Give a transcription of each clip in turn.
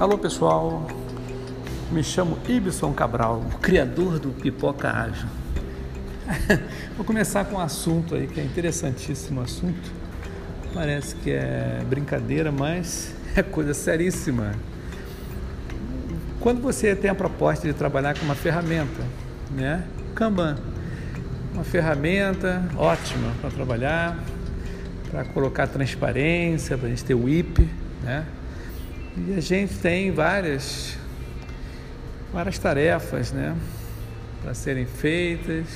Alô pessoal, me chamo Ibson Cabral, o criador do Pipoca Ágil. Vou começar com um assunto aí que é interessantíssimo assunto. Parece que é brincadeira, mas é coisa seríssima. Quando você tem a proposta de trabalhar com uma ferramenta, né? Kanban, uma ferramenta ótima para trabalhar, para colocar transparência, para a gente ter o IP, né? E a gente tem várias, várias tarefas, né? Para serem feitas.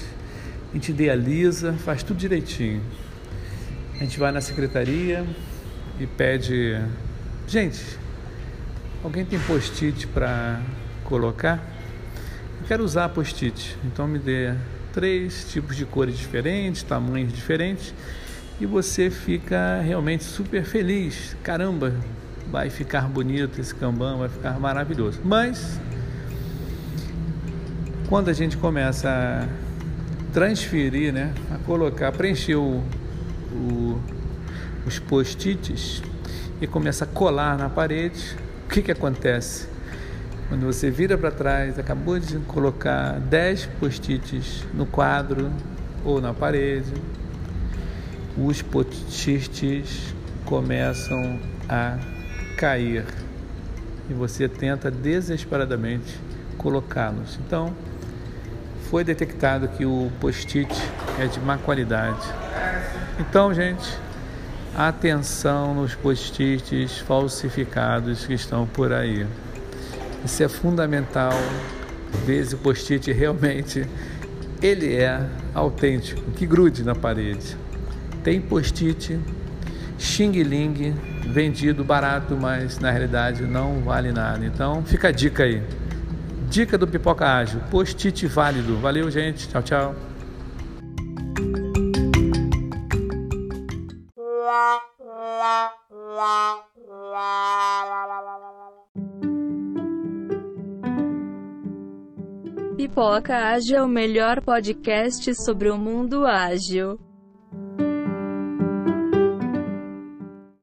A gente idealiza, faz tudo direitinho. A gente vai na secretaria e pede, gente, alguém tem post-it para colocar? Eu quero usar post-it, então me dê três tipos de cores diferentes, tamanhos diferentes e você fica realmente super feliz. Caramba, vai ficar bonito esse Kanban, vai ficar maravilhoso. Mas quando a gente começa a transferir, né, a colocar, preencher o, o, os post-its e começa a colar na parede, o que, que acontece? Quando você vira para trás, acabou de colocar 10 post-its no quadro ou na parede, os post-its começam a cair e você tenta desesperadamente colocá-los. Então, foi detectado que o post-it é de má qualidade. Então, gente, atenção nos post-its falsificados que estão por aí. Isso é fundamental. Se o post-it realmente ele é autêntico, que grude na parede. Tem post-it Xing Ling vendido barato, mas na realidade não vale nada. Então fica a dica aí. Dica do Pipoca Ágil, post-it válido. Valeu, gente. Tchau, tchau. Pipoca Ágil é o melhor podcast sobre o mundo ágil.